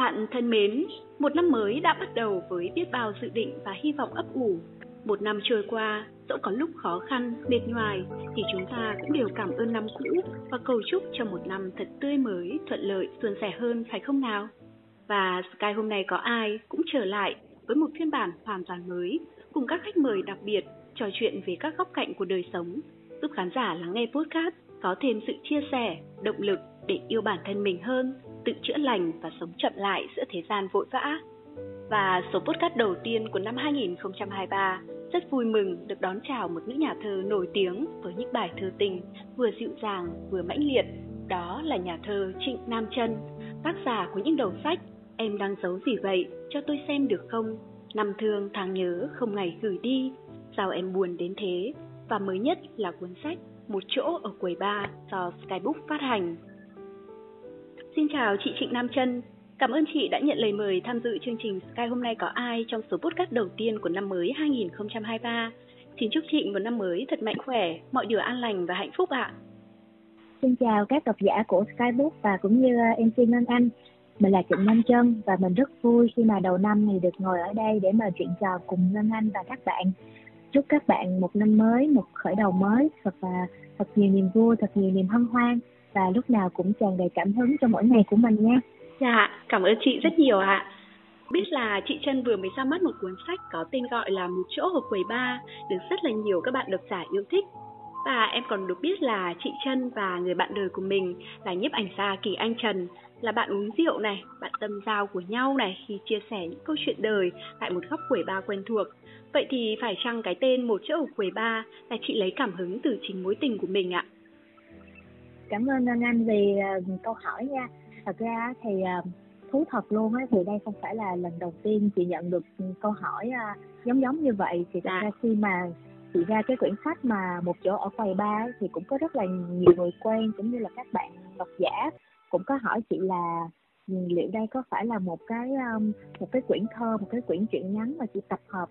Bạn thân mến, một năm mới đã bắt đầu với biết bao dự định và hy vọng ấp ủ. Một năm trôi qua, dẫu có lúc khó khăn, mệt nhoài, thì chúng ta cũng đều cảm ơn năm cũ và cầu chúc cho một năm thật tươi mới, thuận lợi, suôn sẻ hơn phải không nào? Và Sky hôm nay có ai cũng trở lại với một phiên bản hoàn toàn mới, cùng các khách mời đặc biệt trò chuyện về các góc cạnh của đời sống, giúp khán giả lắng nghe podcast có thêm sự chia sẻ, động lực để yêu bản thân mình hơn, tự chữa lành và sống chậm lại giữa thế gian vội vã. Và số podcast đầu tiên của năm 2023 rất vui mừng được đón chào một nữ nhà thơ nổi tiếng với những bài thơ tình vừa dịu dàng vừa mãnh liệt. Đó là nhà thơ Trịnh Nam Trân, tác giả của những đầu sách Em đang giấu gì vậy, cho tôi xem được không? Năm thương tháng nhớ không ngày gửi đi, sao em buồn đến thế? Và mới nhất là cuốn sách Một chỗ ở quầy ba do Skybook phát hành. Xin chào chị Trịnh Nam Trân, Cảm ơn chị đã nhận lời mời tham dự chương trình Sky hôm nay có ai trong số podcast đầu tiên của năm mới 2023. Xin chúc chị một năm mới thật mạnh khỏe, mọi điều an lành và hạnh phúc ạ. Xin chào các độc giả của Skybook và cũng như ờ, MC Ngân Anh. Mình là Trịnh Nam Trân và mình rất vui khi mà đầu năm này được ngồi ở đây để mà chuyện trò cùng Ngân Anh và các bạn. Chúc các bạn một năm mới, một khởi đầu mới thật là thật nhiều niềm vui, thật nhiều niềm hân hoan và lúc nào cũng tràn đầy cảm hứng cho mỗi ngày của mình nha. Dạ, cảm ơn chị rất nhiều ạ. Biết là chị Trân vừa mới ra mắt một cuốn sách có tên gọi là Một chỗ ở quầy ba, được rất là nhiều các bạn độc giả yêu thích. Và em còn được biết là chị Trân và người bạn đời của mình là nhiếp ảnh gia Kỳ Anh Trần là bạn uống rượu này, bạn tâm giao của nhau này khi chia sẻ những câu chuyện đời tại một góc quầy ba quen thuộc. Vậy thì phải chăng cái tên Một chỗ ở quầy ba là chị lấy cảm hứng từ chính mối tình của mình ạ? Cảm ơn Ngân Anh vì uh, câu hỏi nha. Thật ra thì uh, thú thật luôn á thì đây không phải là lần đầu tiên chị nhận được câu hỏi uh, giống giống như vậy. Thì thật ra khi mà chị ra cái quyển sách mà một chỗ ở quầy ba thì cũng có rất là nhiều người quen cũng như là các bạn độc giả cũng có hỏi chị là liệu đây có phải là một cái um, một cái quyển thơ một cái quyển truyện ngắn mà chị tập hợp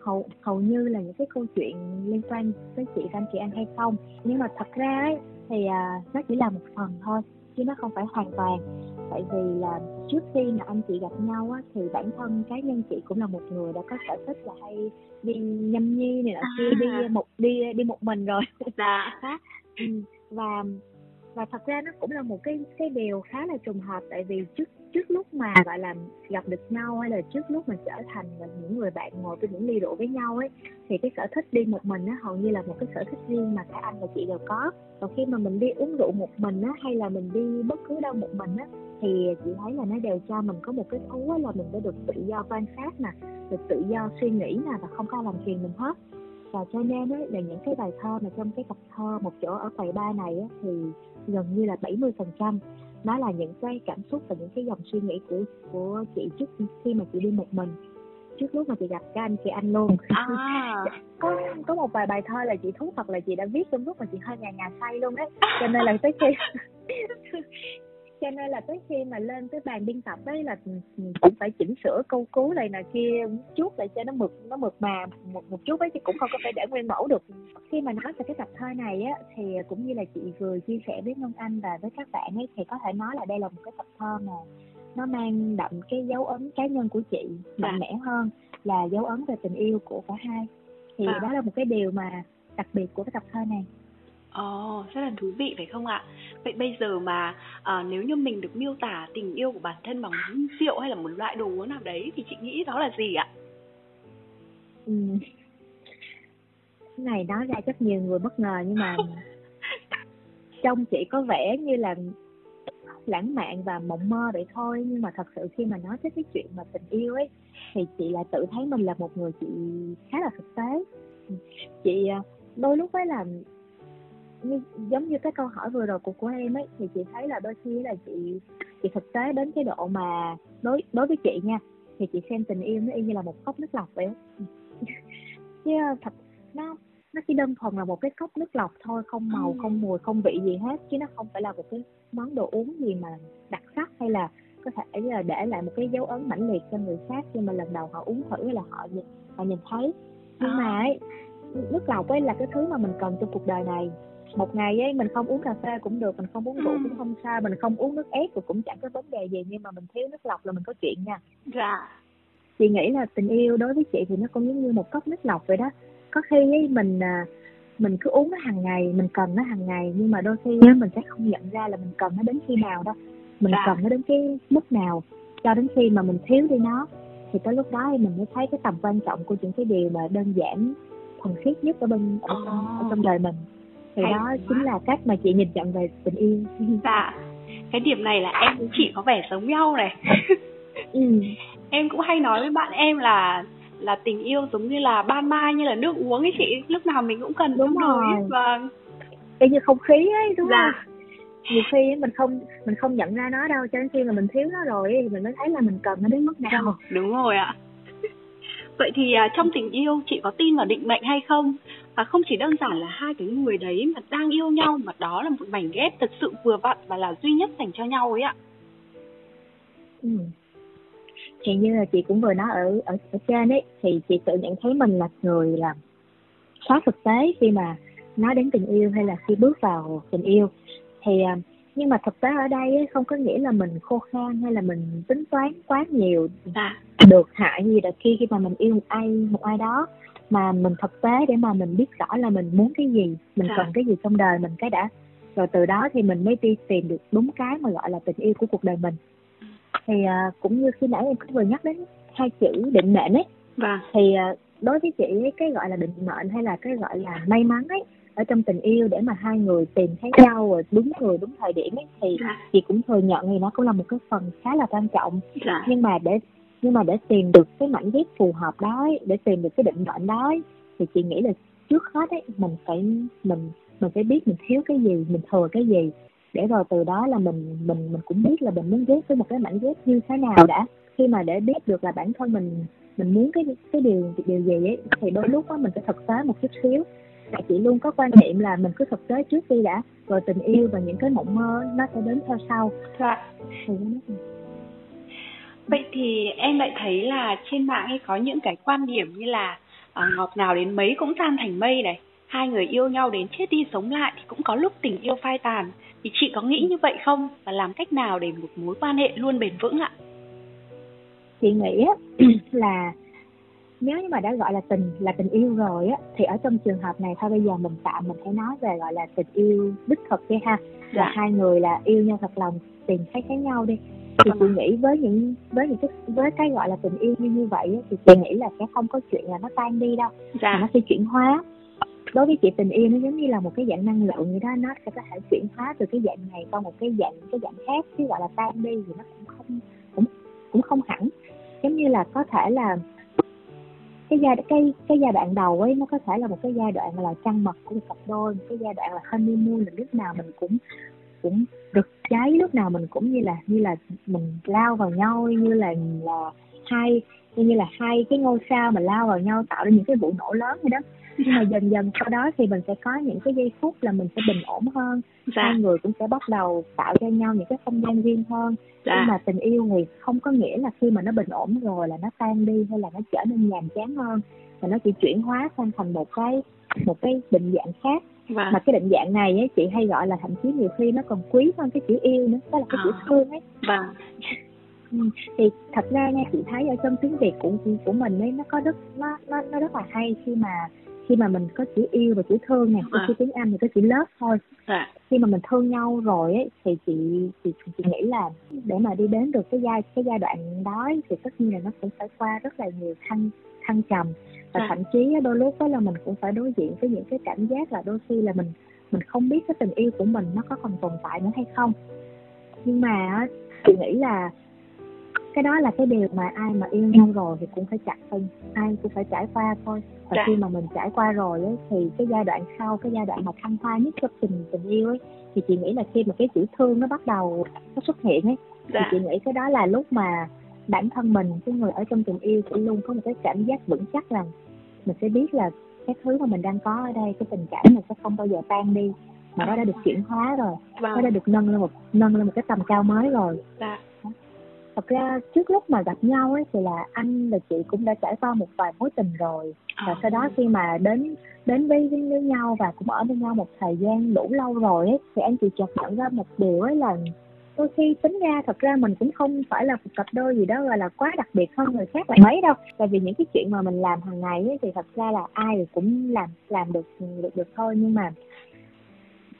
hầu hầu như là những cái câu chuyện liên quan tới chị và anh chị An hay không. Nhưng mà thật ra ấy, thì uh, nó chỉ là một phần thôi chứ nó không phải hoàn toàn. Tại vì là trước khi mà anh chị gặp nhau á thì bản thân cá nhân chị cũng là một người đã có sở thích là hay đi nhâm nhi này nọ kia đi à. một đi đi một mình rồi. Dạ. Ừ, và và thật ra nó cũng là một cái cái điều khá là trùng hợp tại vì trước trước lúc mà gọi là gặp được nhau hay là trước lúc mà trở thành những người bạn ngồi với những ly rượu với nhau ấy thì cái sở thích đi một mình nó hầu như là một cái sở thích riêng mà cả anh và chị đều có. Còn khi mà mình đi uống rượu một mình á hay là mình đi bất cứ đâu một mình á thì chị thấy là nó đều cho mình có một cái thú là mình đã được tự do quan sát nè được tự do suy nghĩ nè và không có làm phiền mình hết. Và cho nên ấy, là những cái bài thơ mà trong cái tập thơ một chỗ ở quầy ba này ấy, thì gần như là 70 phần trăm. Nó là những cái cảm xúc và những cái dòng suy nghĩ của của chị trước khi mà chị đi một mình. Trước lúc mà chị gặp cái anh chị anh luôn. À. có có một vài bài thơ là chị thú thật là chị đã viết trong lúc mà chị hơi ngà ngà say luôn đấy cho nên là tới khi cho nên là tới khi mà lên tới bàn biên tập ấy là cũng phải chỉnh sửa câu cú này nọ kia chút lại cho nó mực nó mực mà một một chút ấy chứ cũng không có thể để nguyên mẫu được khi mà nói về cái tập thơ này á thì cũng như là chị vừa chia sẻ với Ngân Anh và với các bạn ấy thì có thể nói là đây là một cái tập thơ mà nó mang đậm cái dấu ấn cá nhân của chị mạnh à. mẽ hơn là dấu ấn về tình yêu của cả hai thì à. đó là một cái điều mà đặc biệt của cái tập thơ này Ồ, oh, rất là thú vị phải không ạ? Vậy bây giờ mà à, nếu như mình được miêu tả tình yêu của bản thân bằng một rượu hay là một loại đồ uống nào đấy thì chị nghĩ đó là gì ạ? Ừ. Cái này nói ra rất nhiều người bất ngờ nhưng mà trong chị có vẻ như là lãng mạn và mộng mơ vậy thôi nhưng mà thật sự khi mà nói tới cái chuyện mà tình yêu ấy thì chị lại tự thấy mình là một người chị khá là thực tế chị à, đôi lúc ấy là như giống như cái câu hỏi vừa rồi của của em ấy thì chị thấy là đôi khi là chị chị thực tế đến cái độ mà đối đối với chị nha thì chị xem tình yêu nó y như là một cốc nước lọc vậy chứ thật nó nó chỉ đơn thuần là một cái cốc nước lọc thôi không màu ừ. không mùi không vị gì hết chứ nó không phải là một cái món đồ uống gì mà đặc sắc hay là có thể là để lại một cái dấu ấn mãnh liệt cho người khác khi mà lần đầu họ uống thử là họ họ nhìn thấy nhưng à. mà ấy, nước lọc ấy là cái thứ mà mình cần trong cuộc đời này một ngày ấy mình không uống cà phê cũng được mình không uống rượu Ừ. cũng không sao mình không uống nước ép thì cũng chẳng có vấn đề gì nhưng mà mình thiếu nước lọc là mình có chuyện nha. Dạ. Chị nghĩ là tình yêu đối với chị thì nó cũng giống như một cốc nước lọc vậy đó. Có khi ấy mình à, mình cứ uống nó hàng ngày mình cần nó hàng ngày nhưng mà đôi khi á, mình sẽ không nhận ra là mình cần nó đến khi nào đâu. Mình Dạ. cần nó đến cái mức nào cho đến khi mà mình thiếu đi nó thì tới lúc đó thì mình mới thấy cái tầm quan trọng của những cái điều mà đơn giản thuần khiết nhất ở bên ở trong, ở trong đời mình thì Hay đó quá. chính là cách mà chị nhìn nhận về tình yêu. Dạ. Cái điểm này là em với chị có vẻ giống nhau này. Ừ. em cũng hay nói với bạn em là là tình yêu giống như là ban mai như là nước uống ấy chị. Lúc nào mình cũng cần Đúng rồi. vâng. Y như không khí ấy đúng Dạ. không? Nhiều khi mình không mình không nhận ra nó đâu cho đến khi mà mình thiếu nó rồi thì mình mới thấy là mình cần nó đến mức nào. Đúng rồi ạ. Vậy thì à, trong tình yêu chị có tin vào định mệnh hay không và không chỉ đơn giản là hai cái người đấy mà đang yêu nhau mà đó là một mảnh ghép thật sự vừa vặn và là duy nhất dành cho nhau ấy ạ. Ừ. thì như là chị cũng vừa nói ở ở ở trên ấy thì chị tự nhận thấy mình là người là khá thực tế khi mà nói đến tình yêu hay là khi bước vào tình yêu. Thì à, nhưng mà thực tế ở đây ấy, không có nghĩa là mình khô khan hay là mình tính toán quá nhiều dạ. được hại gì là khi khi mà mình yêu một ai một ai đó mà mình thực tế để mà mình biết rõ là mình muốn cái gì mình Dạ. cần cái gì trong đời mình cái đã. Rồi từ đó thì mình mới đi tìm được đúng cái mà gọi là tình yêu của cuộc đời mình. Thì à, cũng như khi nãy em vừa nhắc đến hai chữ định mệnh ấy vâng. thì à, đối với chị ấy, cái gọi là định mệnh hay là cái gọi là may mắn ấy ở trong tình yêu để mà hai người tìm thấy nhau rồi đúng người đúng thời điểm ấy thì dạ. chị cũng thừa nhận thì nó cũng là một cái phần khá là quan trọng. Dạ. Nhưng mà để nhưng mà để tìm được cái mảnh ghép phù hợp đó ấy, để tìm được cái định mệnh đó ấy, thì chị nghĩ là trước hết ấy mình phải mình mình phải biết mình thiếu cái gì mình thừa cái gì. Để rồi từ đó là mình mình mình cũng biết là mình muốn ghép với một cái mảnh ghép như thế nào đã. Khi mà để biết được là bản thân mình mình muốn cái cái điều điều gì ấy thì đôi lúc đó mình phải thực tế một chút xíu. Và chị luôn có quan niệm là mình cứ thực tế trước đi đã rồi tình yêu và những cái mộng mơ nó sẽ đến theo sau. Dạ. Thì nó Vậy thì em lại thấy là trên mạng ấy có những cái quan điểm như là à, ngọt ngào đến mấy cũng tan thành mây này. Hai người yêu nhau đến chết đi sống lại thì cũng có lúc tình yêu phai tàn. Thì chị có nghĩ như vậy không? Và làm cách nào để một mối quan hệ luôn bền vững ạ? chị nghĩ là nếu như mà đã gọi là tình là tình yêu rồi á thì ở trong trường hợp này thôi bây giờ mình tạm mình hãy nói về gọi là tình yêu đích thực đi ha là Dạ. hai người là yêu nhau thật lòng tìm thấy thấy nhau đi thì chị nghĩ với những với những cái với cái gọi là tình yêu như như vậy thì chị nghĩ là sẽ không có chuyện là nó tan đi đâu mà Dạ. nó sẽ chuyển hóa đối với chị tình yêu nó giống như là một cái dạng năng lượng vậy đó nó sẽ có thể chuyển hóa từ cái dạng này qua một cái dạng cái dạng khác chứ gọi là tan đi thì nó cũng không cũng cũng không hẳn giống như là có thể là cái giai cái cái giai đoạn đầu ấy nó có thể là một cái giai đoạn là trăng mật của một cặp đôi một cái giai đoạn là honeymoon là lúc nào mình cũng cũng rực cháy lúc nào mình cũng như là như là mình lao vào nhau như là là hai như là hai cái ngôi sao mà lao vào nhau tạo ra những cái vụ nổ lớn vậy đó nhưng mà dần dần sau đó thì mình sẽ có những cái giây phút là mình sẽ bình ổn hơn Dạ. hai người cũng sẽ bắt đầu tạo cho nhau những cái không gian riêng hơn nhưng Dạ. mà tình yêu thì không có nghĩa là khi mà nó bình ổn rồi là nó tan đi hay là nó trở nên nhàm chán hơn mà nó chỉ chuyển hóa sang thành một cái một cái định dạng khác Vâng. mà cái định dạng này ấy, chị hay gọi là thậm chí nhiều khi nó còn quý hơn cái chữ yêu nữa đó là cái chữ À. thương ấy Vâng. Ừ, thì thật ra nha chị thấy ở trong tiếng việt của của mình ấy nó có rất nó nó nó rất là hay khi mà khi mà mình có chữ yêu và chữ thương này À. khi tiếng anh thì có chữ love thôi Dạ. khi mà mình thương nhau rồi ấy thì chị chị chị nghĩ là để mà đi đến được cái giai cái giai đoạn đó ấy, thì tất nhiên là nó cũng phải qua rất là nhiều thăng thăng trầm và Dạ. thậm chí đôi lúc đó là mình cũng phải đối diện với những cái cảm giác là đôi khi là mình mình không biết cái tình yêu của mình nó có còn tồn tại nữa hay không nhưng mà á, chị nghĩ là cái đó là cái điều mà ai mà yêu nhau rồi thì cũng phải trải thôi ai cũng phải trải qua thôi và Dạ. khi mà mình trải qua rồi ấy, thì cái giai đoạn sau cái giai đoạn mà thăng hoa nhất trong tình tình yêu ấy thì chị nghĩ là khi mà cái chữ thương nó bắt đầu nó xuất hiện ấy thì Dạ. chị nghĩ cái đó là lúc mà bản thân mình cái người ở trong tình yêu sẽ luôn có một cái cảm giác vững chắc rằng mình sẽ biết là cái thứ mà mình đang có ở đây cái tình cảm này sẽ không bao giờ tan đi mà nó đã được chuyển hóa rồi nó đã Vâng. được nâng lên một nâng lên một cái tầm cao mới rồi Dạ. thật ra trước lúc mà gặp nhau ấy thì là anh và chị cũng đã trải qua một vài mối tình rồi và sau đó khi mà đến đến với với nhau và cũng ở bên nhau một thời gian đủ lâu rồi ấy thì anh chị chợt nhận ra một điều ấy là đôi khi tính ra thật ra mình cũng không phải là một cặp đôi gì đó gọi là quá đặc biệt hơn người khác là mấy đâu. Tại vì những cái chuyện mà mình làm hàng ngày ấy, thì thật ra là ai cũng làm làm được được được thôi. Nhưng mà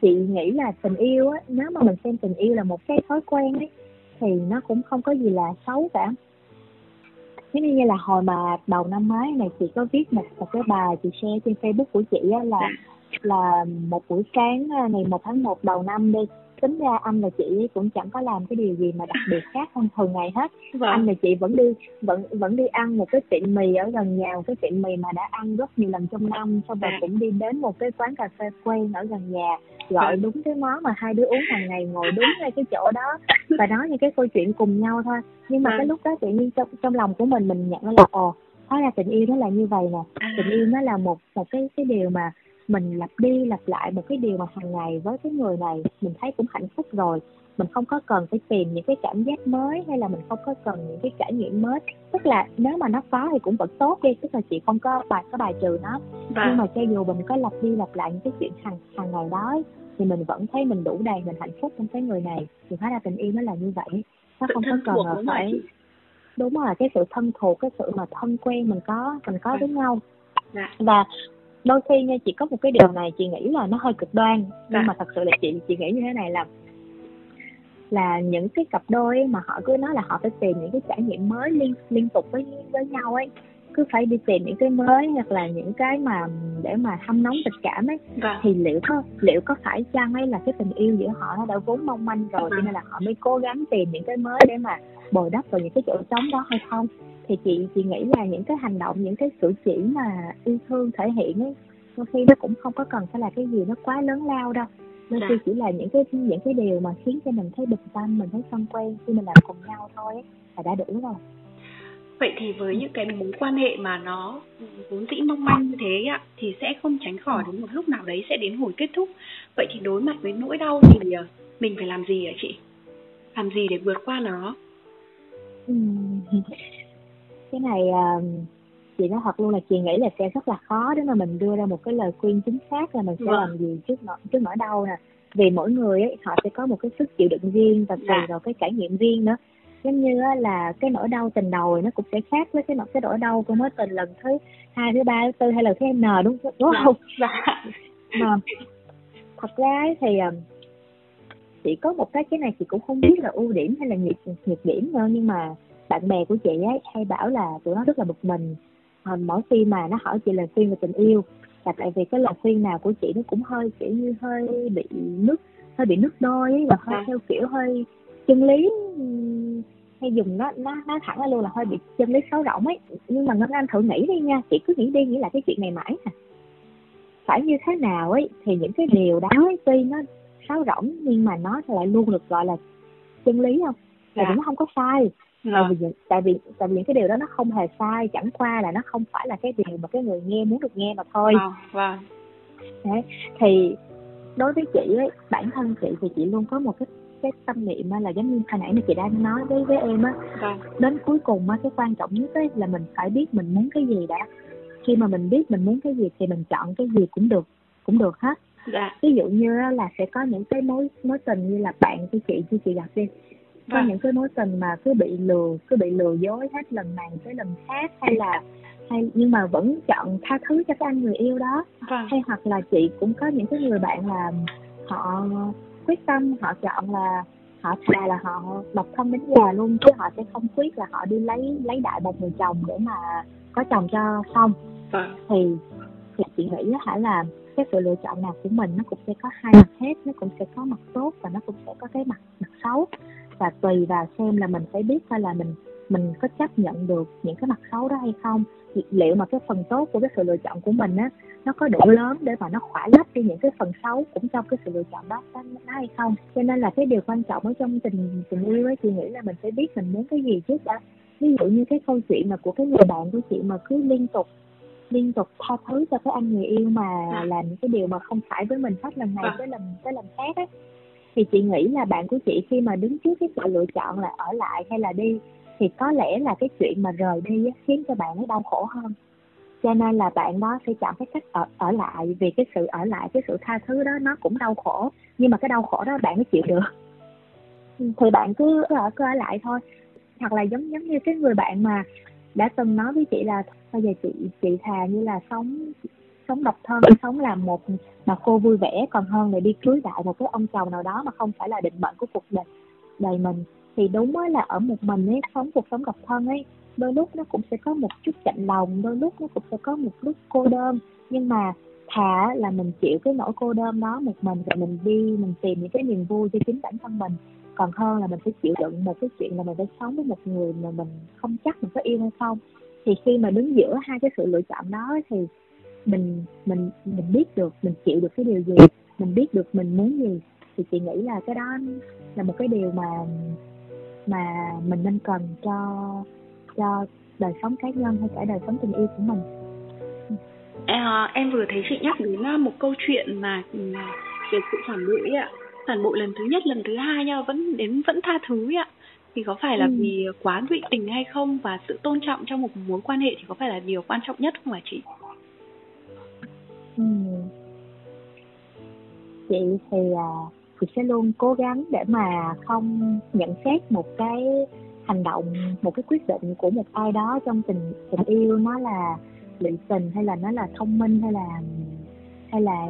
chị nghĩ là tình yêu á nếu mà mình xem tình yêu là một cái thói quen ấy thì nó cũng không có gì là xấu cả. Giống như là hồi mà đầu năm mới này chị có viết một một cái bài chị share trên facebook của chị á là là một buổi sáng à, ngày một tháng một đầu năm đi tính ra anh và chị cũng chẳng có làm cái điều gì mà đặc biệt khác hơn thường ngày hết vâng. anh và chị vẫn đi vẫn vẫn đi ăn một cái tiệm mì ở gần nhà một cái tiệm mì mà đã ăn rất nhiều lần trong năm sau rồi à. cũng đi đến một cái quán cà phê quen ở gần nhà gọi vâng. đúng cái món mà hai đứa uống hàng ngày ngồi đúng ngay cái chỗ đó và nói những cái câu chuyện cùng nhau thôi nhưng mà vâng. cái lúc đó tự nhiên trong trong lòng của mình mình nhận là ồ hóa ra tình yêu nó là như vậy nè à. tình yêu nó là một một cái cái điều mà mình lặp đi lặp lại một cái điều mà hàng ngày với cái người này mình thấy cũng hạnh phúc rồi. Mình không có cần phải tìm những cái cảm giác mới hay là mình không có cần những cái trải nghiệm mới. Tức là nếu mà nó có thì cũng vẫn tốt đi tức là chị không có bài có bài trừ nó. Vâng. nhưng mà cho dù mình có lặp đi lặp lại những cái chuyện hàng hàng ngày đó thì mình vẫn thấy mình đủ đầy mình hạnh phúc trong cái người này. Thì hóa ra tình yêu nó là như vậy. Nó không có cần là phải đúng rồi cái sự thân thuộc cái sự mà thân quen mình có mình có với nhau. Dạ. và đôi khi nha chị có một cái điều này chị nghĩ là nó hơi cực đoan. Nhưng dạ. mà thật sự là chị chị nghĩ như thế này là là những cái cặp đôi ấy mà họ cứ nói là họ phải tìm những cái trải nghiệm mới liên liên tục với với nhau ấy. Cứ phải đi tìm những cái mới hoặc là những cái mà để mà hâm nóng tình cảm ấy. Vâng. thì liệu có liệu có phải chăng ấy là cái tình yêu giữa họ nó đã vốn mong manh rồi cho nên là họ mới cố gắng tìm những cái mới để mà bồi đắp vào những cái chỗ trống đó hay không thì chị chị nghĩ là những cái hành động những cái cử chỉ mà yêu thương thể hiện ấy đôi khi nó cũng không có cần phải là cái gì nó quá lớn lao đâu. Đôi khi dạ. chỉ là những cái những cái điều mà khiến cho mình thấy bình tâm mình thấy thân quen khi mình làm cùng nhau thôi ấy, là đã đủ rồi. Vậy thì với những cái mối quan hệ mà nó vốn dĩ mong manh như thế ạ thì sẽ không tránh khỏi đến một lúc nào đấy sẽ đến hồi kết thúc. Vậy thì đối mặt với nỗi đau thì ờ, mình phải làm gì ạ chị? Làm gì để vượt qua nó cái này uh, chị nói thật luôn là chị nghĩ là sẽ rất là khó để mà mình đưa ra một cái lời khuyên chính xác là mình sẽ vâng. làm gì trước nỗi trước nỗi đau nè vì mỗi người ấy họ sẽ có một cái sức chịu đựng riêng và tùy dạ. vào cái trải nghiệm riêng nữa giống như là cái nỗi đau tình đầu nó cũng sẽ khác với cái nỗi cái nỗi đau của mối tình lần thứ hai thứ ba thứ tư hay là thứ n đúng đúng dạ. không dạ. mà thật ra ấy thì ờ, chị có một cái cái này chị cũng không biết là ưu điểm hay là nhược nhược điểm nữa nhưng mà bạn bè của chị ấy hay bảo là tụi nó rất là bực mình. À, mỗi khi mà nó hỏi chị lời khuyên về tình yêu là tại vì cái lời khuyên nào của chị nó cũng hơi kiểu như hơi bị nước hơi bị nước đôi ấy, và hơi à. theo kiểu hơi chân lý hay dùng nó nó nó thẳng ra luôn là hơi bị chân lý xấu rỗng ấy. Nhưng mà ngân anh thử nghĩ đi nha chị cứ nghĩ đi nghĩ là cái chuyện này mãi à phải như thế nào ấy thì những cái điều đó ấy, tuy nó xấu rỗng nhưng mà nó lại luôn được gọi là chân lý không? Là dạ. nó không có sai tại vì tại vì tại vì những cái điều đó nó không hề sai chẳng qua là nó không phải là cái điều mà cái người nghe muốn được nghe mà thôi. Vâng vâng. Đấy thì đối với chị ấy bản thân chị thì chị luôn có một cái cái tâm niệm là giống như hồi nãy mà chị đang nói với với em á. Vâng. đến cuối cùng á cái quan trọng nhất ấy là mình phải biết mình muốn cái gì đã. Khi mà mình biết mình muốn cái gì thì mình chọn cái gì cũng được cũng được hết. Dạ. ví dụ như là sẽ có những cái mối mối tình như là bạn của chị như chị gặp đi có vâng. những cái mối tình mà cứ bị lừa cứ bị lừa dối hết lần này tới lần khác hay là hay nhưng mà vẫn chọn tha thứ cho cái anh người yêu đó vâng. hay hoặc là chị cũng có những cái người bạn là họ quyết tâm họ chọn là họ thà là họ độc thân đến già luôn chứ họ sẽ không quyết là họ đi lấy lấy đại một người chồng để mà có chồng cho xong vâng. thì thì chị nghĩ hả là cái sự lựa chọn nào của mình nó cũng sẽ có hai mặt hết nó cũng sẽ có mặt tốt và nó cũng sẽ có cái mặt mặt xấu và tùy vào xem là mình phải biết coi là mình mình có chấp nhận được những cái mặt xấu đó hay không liệu mà cái phần tốt của cái sự lựa chọn của mình á nó có đủ lớn để mà nó khỏa lấp đi những cái phần xấu cũng trong cái sự lựa chọn đó đó hay không cho nên là cái điều quan trọng ở trong tình tình yêu ấy chị nghĩ là mình phải biết mình muốn cái gì trước đã ví dụ như cái câu chuyện mà của cái người bạn của chị mà cứ liên tục liên tục tha thứ cho cái anh người yêu mà à. làm những cái điều mà không phải với mình hết lần này à. tới lần tới lần khác ấy thì chị nghĩ là bạn của chị khi mà đứng trước cái sự lựa chọn là ở lại hay là đi thì có lẽ là cái chuyện mà rời đi á, khiến cho bạn ấy đau khổ hơn. Cho nên là bạn đó sẽ chọn cái cách ở ở lại vì cái sự ở lại cái sự tha thứ đó nó cũng đau khổ. Nhưng mà cái đau khổ đó bạn mới chịu được. Thì bạn cứ ở cứ ở lại thôi. Hoặc là giống giống như cái người bạn mà đã từng nói với chị là bây giờ chị chị thà như là sống sống độc thân sống làm một bà cô vui vẻ còn hơn là đi cưới đại một cái ông chồng nào đó mà không phải là định mệnh của cuộc đời đời mình. Thì đúng á là ở một mình ấy sống cuộc sống độc thân ấy đôi lúc nó cũng sẽ có một chút chạnh lòng đôi lúc nó cũng sẽ có một lúc cô đơn. Nhưng mà thà là mình chịu cái nỗi cô đơn đó một mình rồi mình đi mình tìm những cái niềm vui cho chính bản thân mình. Còn hơn là mình phải chịu đựng một cái chuyện là mình phải sống với một người mà mình không chắc mình có yêu hay không. Thì khi mà đứng giữa hai cái sự lựa chọn đó thì mình mình mình biết được mình chịu được cái điều gì mình biết được mình muốn gì thì chị nghĩ là cái đó là một cái điều mà mà mình nên cần cho cho đời sống cá nhân hay cả đời sống tình yêu của mình. À, em vừa thấy chị nhắc đến à, một câu chuyện mà ừ, về sự phản bội ạ. Phản bội lần thứ nhất lần thứ hai nha vẫn đến vẫn tha thứ ạ. Thì có phải là ừ. vì quá lụy tình hay không? Và sự tôn trọng trong một mối quan hệ thì có phải là điều quan trọng nhất không hả chị ừ. chị thì à, chị sẽ luôn cố gắng để mà không nhận xét một cái hành động một cái quyết định của một ai đó trong tình tình yêu nó là lụy tình hay là nó là thông minh hay là hay là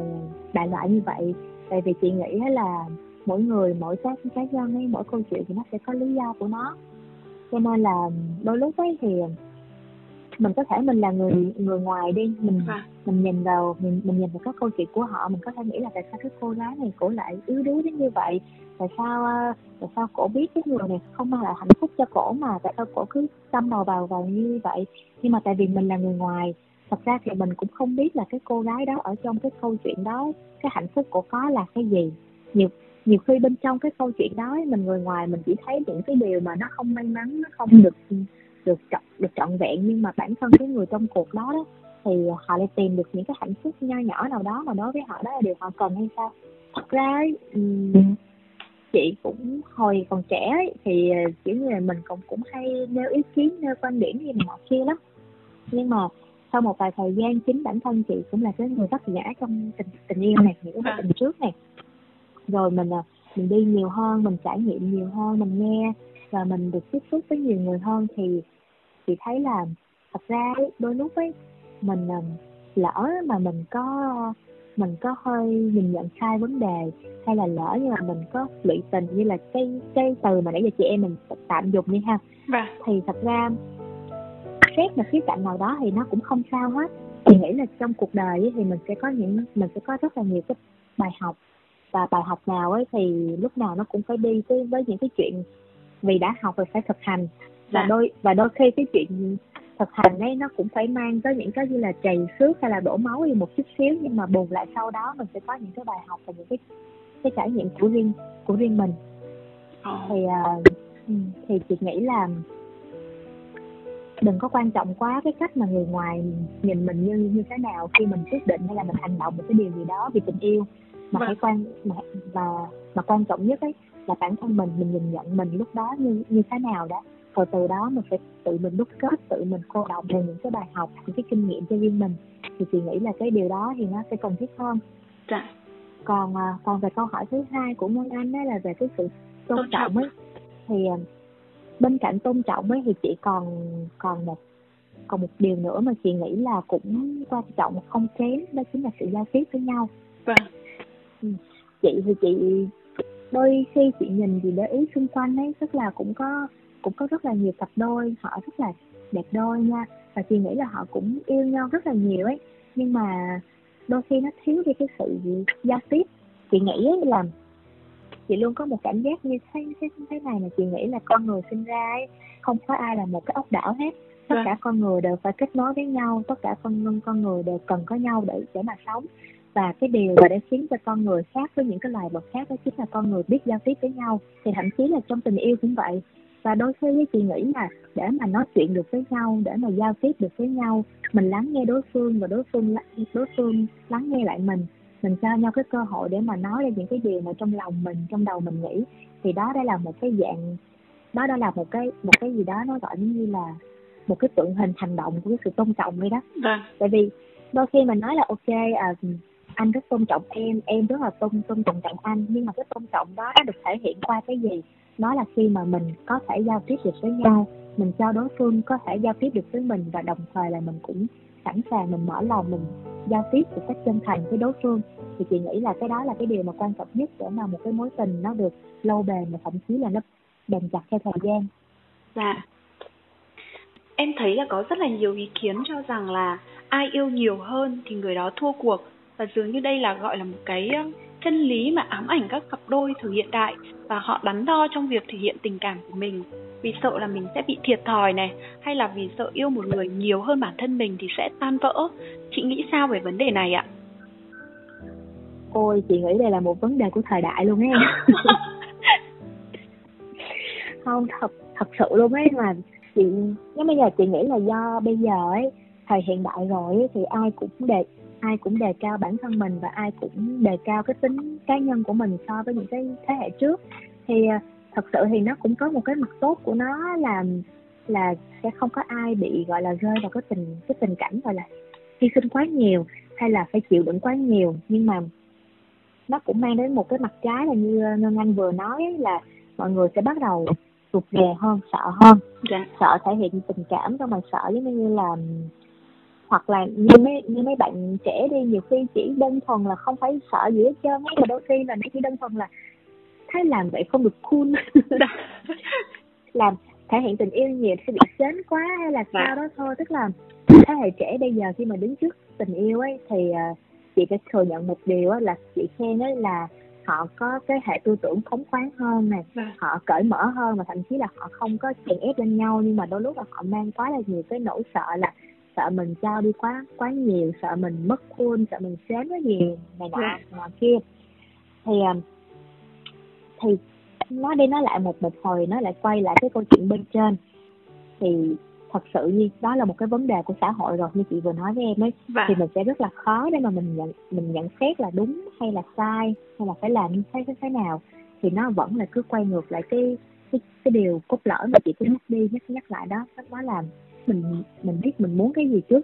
đại loại như vậy tại vì chị nghĩ là mỗi người mỗi cá cá nhân ấy mỗi câu chuyện thì nó sẽ có lý do của nó cho nên là đôi lúc ấy thì mình có thể mình là người người ngoài đi mình à. mình nhìn vào mình mình nhìn vào các câu chuyện của họ mình có thể nghĩ là tại sao cái cô gái này cổ lại yếu đuối đến như vậy? Tại sao ờ, tại sao cổ biết cái người này không mang lại hạnh phúc cho cổ mà tại sao cổ cứ tâm đầu vào vào như vậy? Nhưng mà tại vì mình là người ngoài thật ra thì mình cũng không biết là cái cô gái đó ở trong cái câu chuyện đó cái hạnh phúc của có là cái gì. Nhiều nhiều khi bên trong cái câu chuyện đó mình người ngoài mình chỉ thấy những cái điều mà nó không may mắn nó không được được trọn được trọn vẹn nhưng mà bản thân cái người trong cuộc đó đó thì họ lại tìm được những cái hạnh phúc nho nhỏ nào đó mà đối với họ đó là điều họ cần hay sao? Thật ra um, chị cũng hồi còn trẻ ấy, thì ờ, kiểu như là mình cũng cũng hay nêu ý kiến nêu quan điểm gì nọ kia lắm. Nhưng mà sau một vài thời gian chính bản thân chị cũng là cái người vất vả trong tình tình yêu này những cái tình trước này. Rồi mình ờ, mình đi nhiều hơn mình trải nghiệm nhiều hơn mình nghe và mình được tiếp xúc với nhiều người hơn thì chị thấy là thật ra đôi lúc ấy mình ờ, lỡ mà mình có mình có hơi nhìn nhận sai vấn đề hay là lỡ như là mình có lụy tình như là cái cái từ mà nãy giờ chị em mình tạm dùng đi ha vâng. thì thật ra xét một khía cạnh nào đó thì nó cũng không sao hết chị nghĩ là trong cuộc đời thì mình sẽ có những mình sẽ có rất là nhiều cái bài học và bài học nào ấy thì lúc nào nó cũng phải đi với với những cái chuyện vì đã học rồi phải thực hành và dạ. đôi và đôi khi cái chuyện thực hành ấy nó cũng phải mang tới những cái như là chày xước hay là đổ máu đi một chút xíu nhưng mà bù lại sau đó mình sẽ có những cái bài học và những cái cái trải nghiệm của riêng của riêng mình oh. thì uh, thì chị nghĩ là đừng có quan trọng quá cái cách mà người ngoài nhìn mình như như thế nào khi mình quyết định hay là mình hành động một cái điều gì đó vì tình yêu mà vâng. phải quan mà và mà quan trọng nhất ấy là bản thân mình mình nhìn nhận mình lúc đó như như thế nào đó rồi từ đó mình phải tự mình đúc kết tự mình cô động về những cái bài học những cái kinh nghiệm cho riêng mình thì chị nghĩ là cái điều đó thì nó sẽ cần thiết hơn dạ. còn à, còn về câu hỏi thứ hai của Ngân Anh đó là về cái sự tôn, tôn trọng ấy thì à, bên cạnh tôn trọng ấy thì chị còn còn một còn một điều nữa mà chị nghĩ là cũng quan trọng không kém đó chính là sự giao tiếp với nhau vâng. Ừ. chị thì chị đôi khi chị nhìn gì để ý xung quanh ấy tức là cũng có cũng có rất là nhiều cặp đôi họ rất là đẹp đôi nha. Và chị nghĩ là họ cũng yêu nhau rất là nhiều ấy. Nhưng mà đôi khi nó thiếu đi cái sự giao tiếp. Chị nghĩ ấy là chị luôn có một cảm giác như thế thế, thế này mà chị nghĩ là con người sinh ra ấy, không có ai là một cái ốc đảo hết. Tất vâng. cả con người đều phải kết nối với nhau tất cả con con người đều cần có nhau để để mà sống và cái điều mà để khiến cho con người khác với những cái loài vật khác đó chính là con người biết giao tiếp với nhau. Thì thậm chí là trong tình yêu cũng vậy. Và đôi khi với chị nghĩ là để mà nói chuyện được với nhau để mà giao tiếp được với nhau mình lắng nghe đối phương và đối phương đối phương lắng nghe lại mình mình cho nhau cái cơ hội để mà nói ra những cái điều mà trong lòng mình trong đầu mình nghĩ. Thì đó đây là một cái dạng đó đó là một cái một cái gì đó nó gọi như là một cái tượng hình hành động của cái sự tôn trọng vậy đó. Vâng. tại vì đôi khi mình nói là ok à, anh rất tôn trọng em em rất là tôn tôn trọng trọng anh. Nhưng mà cái tôn trọng đó nó được thể hiện qua cái gì? Nó là khi mà mình có thể giao tiếp được với nhau, mình cho đối phương có thể giao tiếp được với mình và đồng thời là mình cũng sẵn sàng, mình mở lòng, mình giao tiếp một cách chân thành với đối phương. Thì chị nghĩ là cái đó là cái điều mà quan trọng nhất để mà một cái mối tình nó được lâu bền và thậm chí là nó bền chặt theo thời gian. Dạ. Em thấy là có rất là nhiều ý kiến cho rằng là ai yêu nhiều hơn thì người đó thua cuộc và dường như đây là gọi là một cái chân lý mà ám ảnh các cặp đôi thời hiện đại và họ đắn đo trong việc thể hiện tình cảm của mình. Vì sợ là mình sẽ bị thiệt thòi này hay là vì sợ yêu một người nhiều hơn bản thân mình thì sẽ tan vỡ. Chị nghĩ sao về vấn đề này ạ? Ôi chị nghĩ đây là một vấn đề của thời đại luôn ấy. Không thật thật sự luôn ấy mà chị nhưng bây giờ chị nghĩ là do bây giờ ấy thời hiện đại rồi ấy, thì ai cũng đề ai cũng đề cao bản thân mình và ai cũng đề cao cái tính cá nhân của mình so với những cái thế hệ trước. Thì à, thật sự thì nó cũng có một cái mặt tốt của nó là là sẽ không có ai bị gọi là rơi vào cái tình cái tình cảnh gọi là hy sinh quá nhiều hay là phải chịu đựng quá nhiều. Nhưng mà nó cũng mang đến một cái mặt trái là như ngân anh vừa nói là mọi người sẽ bắt đầu rụt rè hơn sợ hơn. Dạ. sợ thể hiện tình cảm xong mà sợ giống như là hoặc là như mấy như mấy bạn trẻ đi nhiều khi chỉ đơn thuần là không phải sợ gì hết trơn mà đôi khi là nó chỉ đơn thuần là thấy làm vậy không được cool. Làm thể hiện tình yêu nhiều sẽ bị sến quá hay là sao đó thôi. Tức là thế hệ trẻ bây giờ khi mà đứng trước tình yêu ấy thì uh, chị phải thừa nhận một điều là chị khen ấy là họ có cái hệ tư tưởng phóng khoáng hơn này vâng. họ cởi mở hơn và thậm chí là họ không có chèn ép lên nhau nhưng mà đôi lúc là họ mang quá là nhiều cái nỗi sợ là sợ mình trao đi quá quá nhiều sợ mình mất khuôn sợ mình xém quá nhiều này nọ vâng. nọ kia. Thì à, thì nói đi nói lại một một hồi nó lại quay lại cái câu chuyện bên trên. Thì thật sự như đó là một cái vấn đề của xã hội rồi như chị vừa nói với em ấy. Vâng. thì mình sẽ rất là khó để mà mình nhận mình nhận xét là đúng hay là sai hay là phải làm như thế thế, thế nào. Thì nó vẫn là cứ quay ngược lại cái cái cái điều cốt lõi mà chị cứ nhắc đi nhắc nhắc lại đó. Đó là mình mình biết mình muốn cái gì trước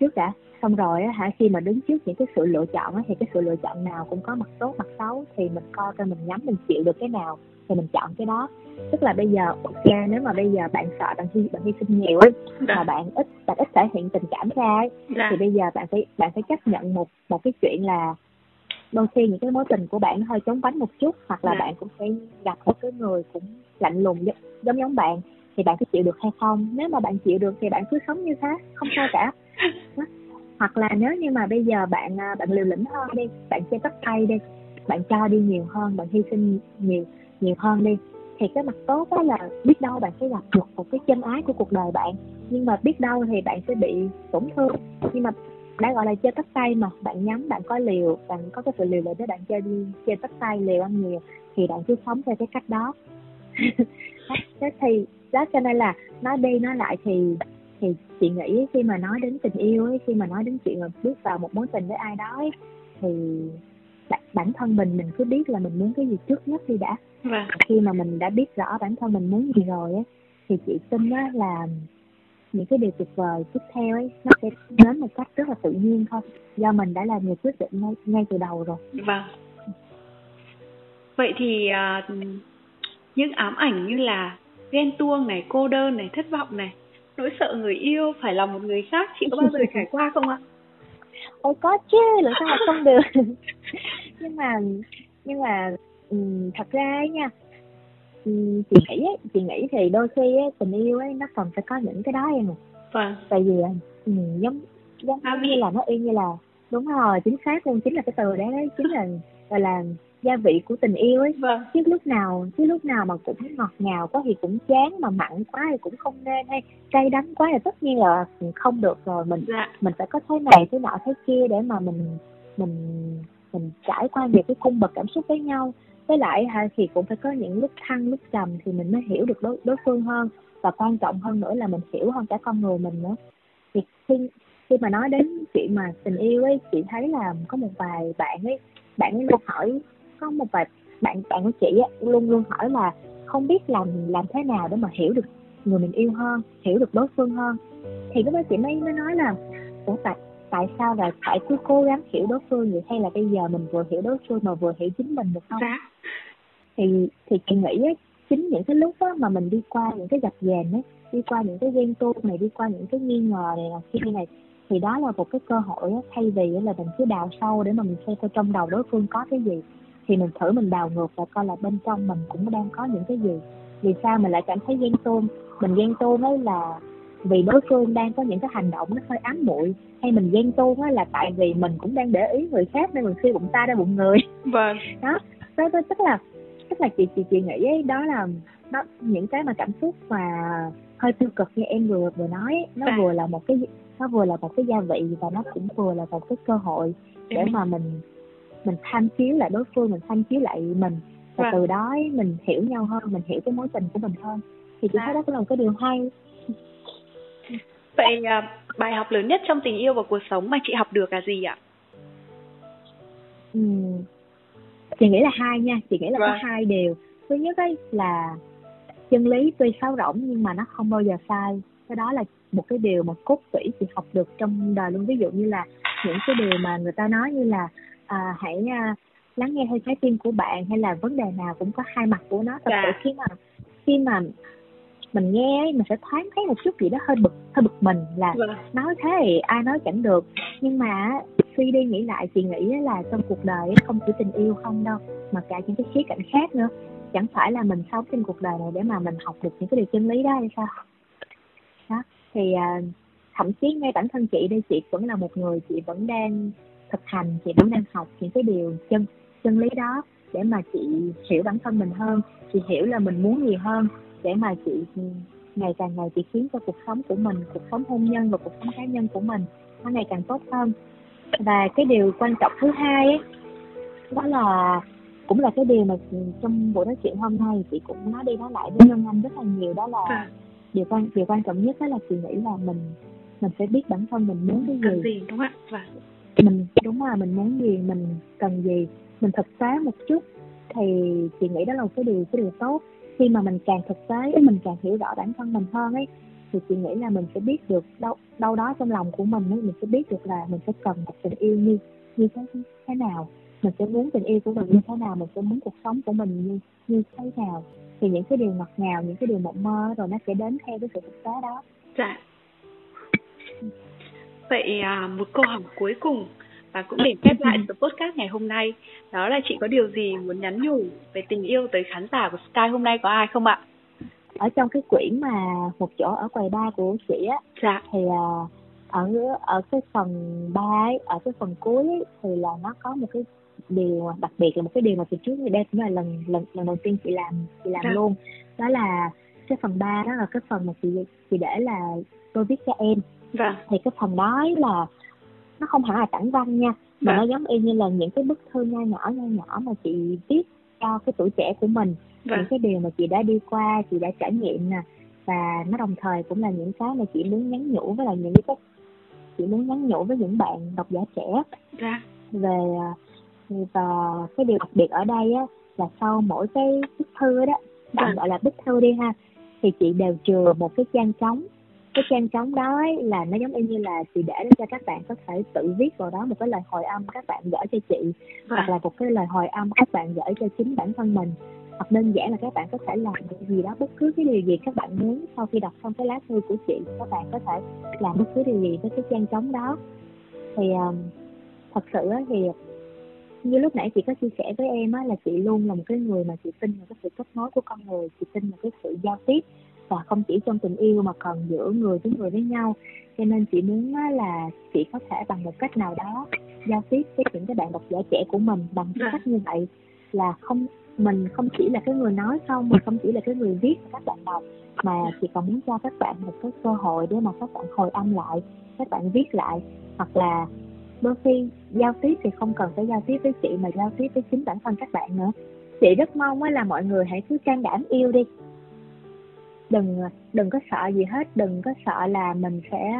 trước đã xong rồi á hả khi mà đứng trước những cái sự lựa chọn á thì cái sự lựa chọn nào cũng có mặt tốt mặt xấu thì mình coi coi mình nhắm mình chịu được cái nào thì mình chọn cái đó tức là bây giờ ok nếu mà bây giờ bạn sợ bạn hy bạn hy sinh nhiều ấy dạ. mà bạn ít bạn ít thể hiện tình cảm ra ấy dạ. thì bây giờ bạn phải bạn phải chấp nhận một một cái chuyện là đôi khi những cái mối tình của bạn hơi chống vánh một chút hoặc là dạ. bạn cũng sẽ gặp một cái người cũng lạnh lùng giống giống bạn thì bạn có chịu được hay không? Nếu mà bạn chịu được thì bạn cứ sống như thế không sao cả. Hoặc là nếu như mà bây giờ bạn à, bạn liều lĩnh hơn đi bạn chơi bắt tay đi bạn cho đi nhiều hơn bạn hy sinh nhiều nhiều hơn đi thì cái mặt tốt đó là biết đâu bạn sẽ gặp được một cái chân ái của cuộc đời bạn. Nhưng mà biết đâu thì bạn sẽ bị tổn thương. Nhưng mà đã gọi là chơi tắt tay mà bạn nhắm bạn có liều bạn có cái sự liều lĩnh để bạn chơi đi chơi tắt tay liều ăn nhiều thì bạn cứ sống theo cái cách đó. Thế thì đó cho nên là nói đi nói lại thì thì chị nghĩ khi mà nói đến tình yêu ấy khi mà nói đến chuyện mà bước vào một mối tình với ai đó ấy, thì bản thân mình mình cứ biết là mình muốn cái gì trước nhất đi đã. Vâng. khi mà mình đã biết rõ bản thân mình muốn gì rồi ấy thì chị tin á là những cái điều tuyệt vời tiếp theo ấy nó sẽ đến một cách rất là tự nhiên thôi. Do mình đã làm người quyết định ngay ngay từ đầu rồi. Vâng. Vậy thì uh, những ám ảnh như là ghen tuông này cô đơn này thất vọng này. Nỗi sợ người yêu phải là một người khác chị có bao giờ trải qua không ạ? Ôi có chứ làm sao mà không được. Nhưng mà nhưng mà um, thật ra ấy nha um, chị nghĩ ấy, chị nghĩ thì đôi khi ấy, tình yêu ấy nó cần phải có những cái đó em vâng. Tại vì um, giống giống như là nó y như là đúng rồi chính xác luôn chính là cái từ đấy chính là gọi là gia vị của tình yêu ấy. Vâng. chứ lúc nào chứ lúc nào mà cũng ngọt ngào quá thì cũng chán mà mặn quá thì cũng không nên. Hay cay đắng quá thì tất nhiên là không được rồi. Mình dạ. mình phải có thế này thế nọ thế kia để mà mình mình mình trải qua nhiều cái cung bậc cảm xúc với nhau. Với lại thì cũng phải có những lúc thăng lúc trầm thì mình mới hiểu được đối, đối phương hơn. Và quan trọng hơn nữa là mình hiểu hơn cả con người mình nữa. Thì khi khi mà nói đến chuyện mà tình yêu ấy chị thấy là có một vài bạn ấy bạn ấy luôn hỏi có một vài bạn bạn của chị á luôn luôn hỏi là không biết làm làm thế nào để mà hiểu được người mình yêu hơn hiểu được đối phương hơn. Thì lúc đó chị mới mới nói là ủa tại tại sao là phải cứ cố gắng hiểu đối phương vậy? Hay là bây giờ mình vừa hiểu đối phương mà vừa hiểu chính mình được không? Dạ. thì thì chị nghĩ ấy, chính những cái lúc đó mà mình đi qua những cái gặp dàn ấy đi qua những cái ghen tuông này đi qua những cái nghi ngờ này là kia này thì đó là một cái cơ hội đó, thay vì là mình cứ đào sâu để mà mình xem coi trong đầu đối phương có cái gì thì mình thử mình đào ngược và coi là bên trong mình cũng đang có những cái gì. Vì sao mình lại cảm thấy ghen tuông? Mình ghen tuông ấy là vì đối phương đang có những cái hành động nó hơi ám muội hay mình ghen tuông á là tại vì mình cũng đang để ý người khác nên mình khi bụng ta ra bụng người. Vâng. Đó đó, đó tức là tức là chị chị chị nghĩ ấy, đó là đó những cái mà cảm xúc mà hơi tiêu cực như em vừa vừa nói nó à. vừa là một cái nó vừa là một cái gia vị và nó cũng vừa là một cái cơ hội để mà mình mình tham chiếu lại đối phương mình tham chiếu lại mình và à. từ đó mình hiểu nhau hơn mình hiểu cái mối tình của mình hơn thì chị à. thấy đó cũng là một cái điều hay vậy à, bài học lớn nhất trong tình yêu và cuộc sống mà chị học được là gì ạ ừ. chị nghĩ là hai nha chị nghĩ là vâng. có hai điều thứ nhất ấy là chân lý tuy sáo rỗng nhưng mà nó không bao giờ sai cái đó là một cái điều mà cốt tủy chị học được trong đời luôn ví dụ như là những cái điều mà người ta nói như là à, hãy à, lắng nghe theo trái tim của bạn hay là vấn đề nào cũng có hai mặt của nó thật sự dạ. khi mà khi mà mình nghe mình sẽ thoáng thấy một chút gì đó hơi bực hơi bực mình là vâng. nói thế thì ai nói chẳng được nhưng mà suy đi nghĩ lại chị nghĩ là trong cuộc đời không chỉ tình yêu không đâu mà cả những cái khía cạnh khác nữa chẳng phải là mình sống trên cuộc đời này để mà mình học được những cái điều chân lý đó hay sao đó thì à, thậm chí ngay bản thân chị đây chị vẫn là một người chị vẫn đang thực hành chị vẫn đang học những cái điều chân chân lý đó để mà chị hiểu bản thân mình hơn chị hiểu là mình muốn gì hơn để mà chị ngày càng ngày chị khiến cho cuộc sống của mình cuộc sống hôn nhân và cuộc sống cá nhân của mình nó ngày càng tốt hơn. Và cái điều quan trọng thứ hai ấy, đó là cũng là cái điều mà trong buổi nói chuyện hôm nay chị cũng nói đi nói lại với Ngân Anh rất là nhiều đó là à. điều quan điều quan trọng nhất đó là chị nghĩ là mình mình phải biết bản thân mình muốn cái gì, gì đúng không ạ? Và mình, đúng là mình muốn gì, mình cần gì, mình thực tế một chút, thì chị nghĩ đó là một cái điều cái điều tốt. Khi mà mình càng thực tế mình càng hiểu rõ bản thân mình hơn ấy, thì chị nghĩ là mình sẽ biết được đâu đâu đó trong lòng của mình ấy, mình sẽ biết được là mình sẽ cần một tình yêu như như thế thế nào. Mình sẽ muốn tình yêu của mình như thế nào, mình sẽ muốn cuộc sống của mình như như thế nào. Thì những cái điều ngọt ngào, những cái điều mộng mơ rồi nó sẽ đến theo cái sự thực tế đó. Dạ vậy à, một câu hỏi cuối cùng và cũng để khép lại tập podcast ngày hôm nay đó là chị có điều gì muốn nhắn nhủ về tình yêu tới khán giả của Sky hôm nay có ai không ạ? Ở trong cái quyển mà một chỗ ở quầy ba của chị á dạ. thì uh, ở ở cái phần ba ấy, ở cái phần cuối ấy, thì là nó có một cái điều đặc biệt là một cái điều mà từ trước đây cũng là lần lần lần đầu tiên chị làm chị làm dạ. luôn đó là cái phần ba đó là cái phần mà chị chị để là tôi viết cho em vâng. thì cái phần đó là nó không hẳn là tản văn nha mà vâng. nó giống y như là những cái bức thư nho nhỏ nho nhỏ mà chị viết cho cái tuổi trẻ của mình vâng. những cái điều mà chị đã đi qua chị đã trải nghiệm nè và nó đồng thời cũng là những cái mà chị muốn nhắn nhủ với là những cái chị muốn nhắn nhủ với những bạn độc giả trẻ dạ. về và cái điều đặc biệt ở đây á là sau mỗi cái bức thư đó bạn vâng. gọi là bức thư đi ha thì chị đều chừa một cái trang trống. Cái trang trống đó ấy, là nó giống y như là chị để cho các bạn có thể tự viết vào đó một cái lời hồi âm các bạn gửi cho chị à. hoặc là một cái lời hồi âm các bạn gửi cho chính bản thân mình. Hoặc đơn giản là các bạn có thể làm cái gì đó bất cứ cái điều gì các bạn muốn sau khi đọc xong cái lá thư của chị các bạn có thể làm bất cứ điều gì với cái trang trống đó. Thì um, thật sự thì như lúc nãy chị có chia sẻ với em á là chị luôn là một cái người mà chị tin vào cái sự kết nối của con người chị tin vào cái sự giao tiếp và không chỉ trong tình yêu mà còn giữa người với người với nhau. Cho nên chị muốn là chị có thể bằng một cách nào đó giao tiếp với những cái bạn độc giả trẻ của mình bằng cái cách như vậy. Là không mình không chỉ là cái người nói không mình không chỉ là cái người viết các bạn đọc mà chị còn muốn cho các bạn một cái cơ hội để mà các bạn hồi âm lại các bạn viết lại hoặc là đôi khi giao tiếp thì không cần phải giao tiếp với chị mà giao tiếp với chính bản thân các bạn nữa. Chị rất mong là mọi người hãy cứ can đảm yêu đi. Đừng đừng có sợ gì hết, đừng có sợ là mình sẽ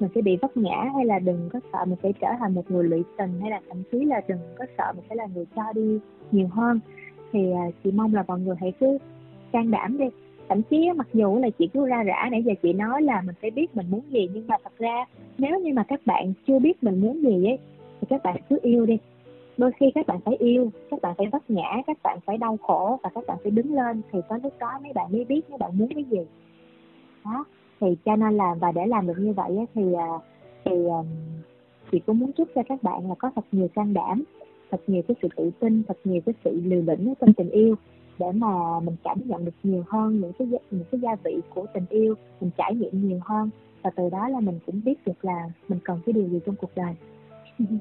mình sẽ bị vấp ngã hay là đừng có sợ mình sẽ trở thành một người lụy tình hay là thậm chí là đừng có sợ mình sẽ là người cho đi nhiều hơn. Thì à, chị mong là mọi người hãy cứ can đảm đi thậm chí mặc dù là chị cứ ra rã nãy giờ chị nói là mình phải biết mình muốn gì nhưng mà thật ra nếu như mà các bạn chưa biết mình muốn gì ấy thì các bạn cứ yêu đi. Đôi khi các bạn phải yêu các bạn phải vấp ngã các bạn phải đau khổ và các bạn phải đứng lên thì có lúc đó mấy bạn mới biết mấy bạn muốn cái gì. Đó thì cho nên là và để làm được như vậy ấy, thì à, thì à, chị cũng muốn chúc cho các bạn là có thật nhiều can đảm thật nhiều cái sự tự tin thật nhiều cái sự liều lĩnh trong tình yêu để mà mình cảm nhận được nhiều hơn những cái những cái gia vị của tình yêu mình trải nghiệm nhiều hơn. Và từ đó là mình cũng biết được là mình cần cái điều gì trong cuộc đời.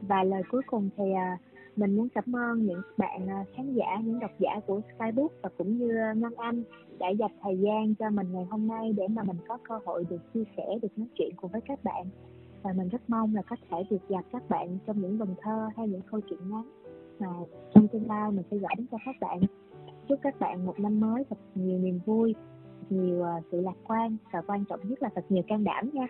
Và lời cuối cùng thì à, mình muốn cảm ơn những bạn à, khán giả những độc giả của Skybook và cũng như Ngân Anh đã dành thời gian cho mình ngày hôm nay để mà mình có cơ hội được chia sẻ được nói chuyện cùng với các bạn. Và mình rất mong là có thể được gặp các bạn trong những vần thơ hay những câu chuyện ngắn mà trong tương lai mình sẽ gửi đến cho các bạn chúc các bạn một năm mới thật nhiều niềm vui nhiều à, sự lạc quan và quan trọng nhất là thật nhiều can đảm nha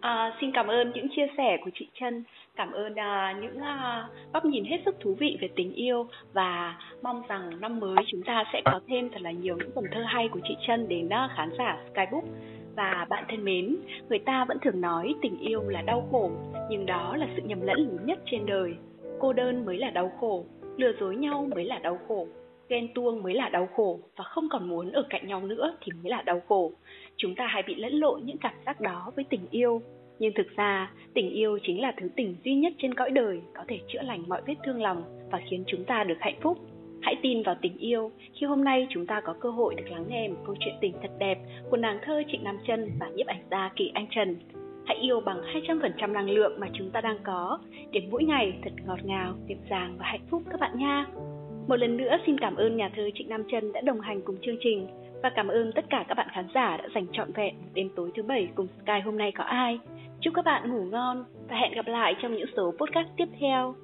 À, xin cảm ơn những chia sẻ của chị Trân, cảm ơn à, những à, góc nhìn hết sức thú vị về tình yêu và mong rằng năm mới chúng ta sẽ có thêm thật là nhiều những vần thơ hay của chị Trân đến à, khán giả Skybook. Và bạn thân mến, người ta vẫn thường nói tình yêu là đau khổ, nhưng đó là sự nhầm lẫn lớn nhất trên đời. Cô đơn mới là đau khổ, lừa dối nhau mới là đau khổ, ghen tuông mới là đau khổ và không còn muốn ở cạnh nhau nữa thì mới là đau khổ. Chúng ta hay bị lẫn lộn những cảm giác đó với tình yêu. Nhưng thực ra, tình yêu chính là thứ tình duy nhất trên cõi đời có thể chữa lành mọi vết thương lòng và khiến chúng ta được hạnh phúc. Hãy tin vào tình yêu khi hôm nay chúng ta có cơ hội được lắng nghe một câu chuyện tình thật đẹp của nàng thơ Trịnh Nam Trân và nhiếp ảnh gia Kỳ Anh Trần. Hãy yêu bằng 200% năng lượng mà chúng ta đang có để mỗi ngày thật ngọt ngào, dịu dàng và hạnh phúc các bạn nha. Một lần nữa xin cảm ơn nhà thơ Trịnh Nam Chân đã đồng hành cùng chương trình và cảm ơn tất cả các bạn khán giả đã dành trọn vẹn đêm tối thứ bảy cùng Sky hôm nay có ai. Chúc các bạn ngủ ngon và hẹn gặp lại trong những số podcast tiếp theo.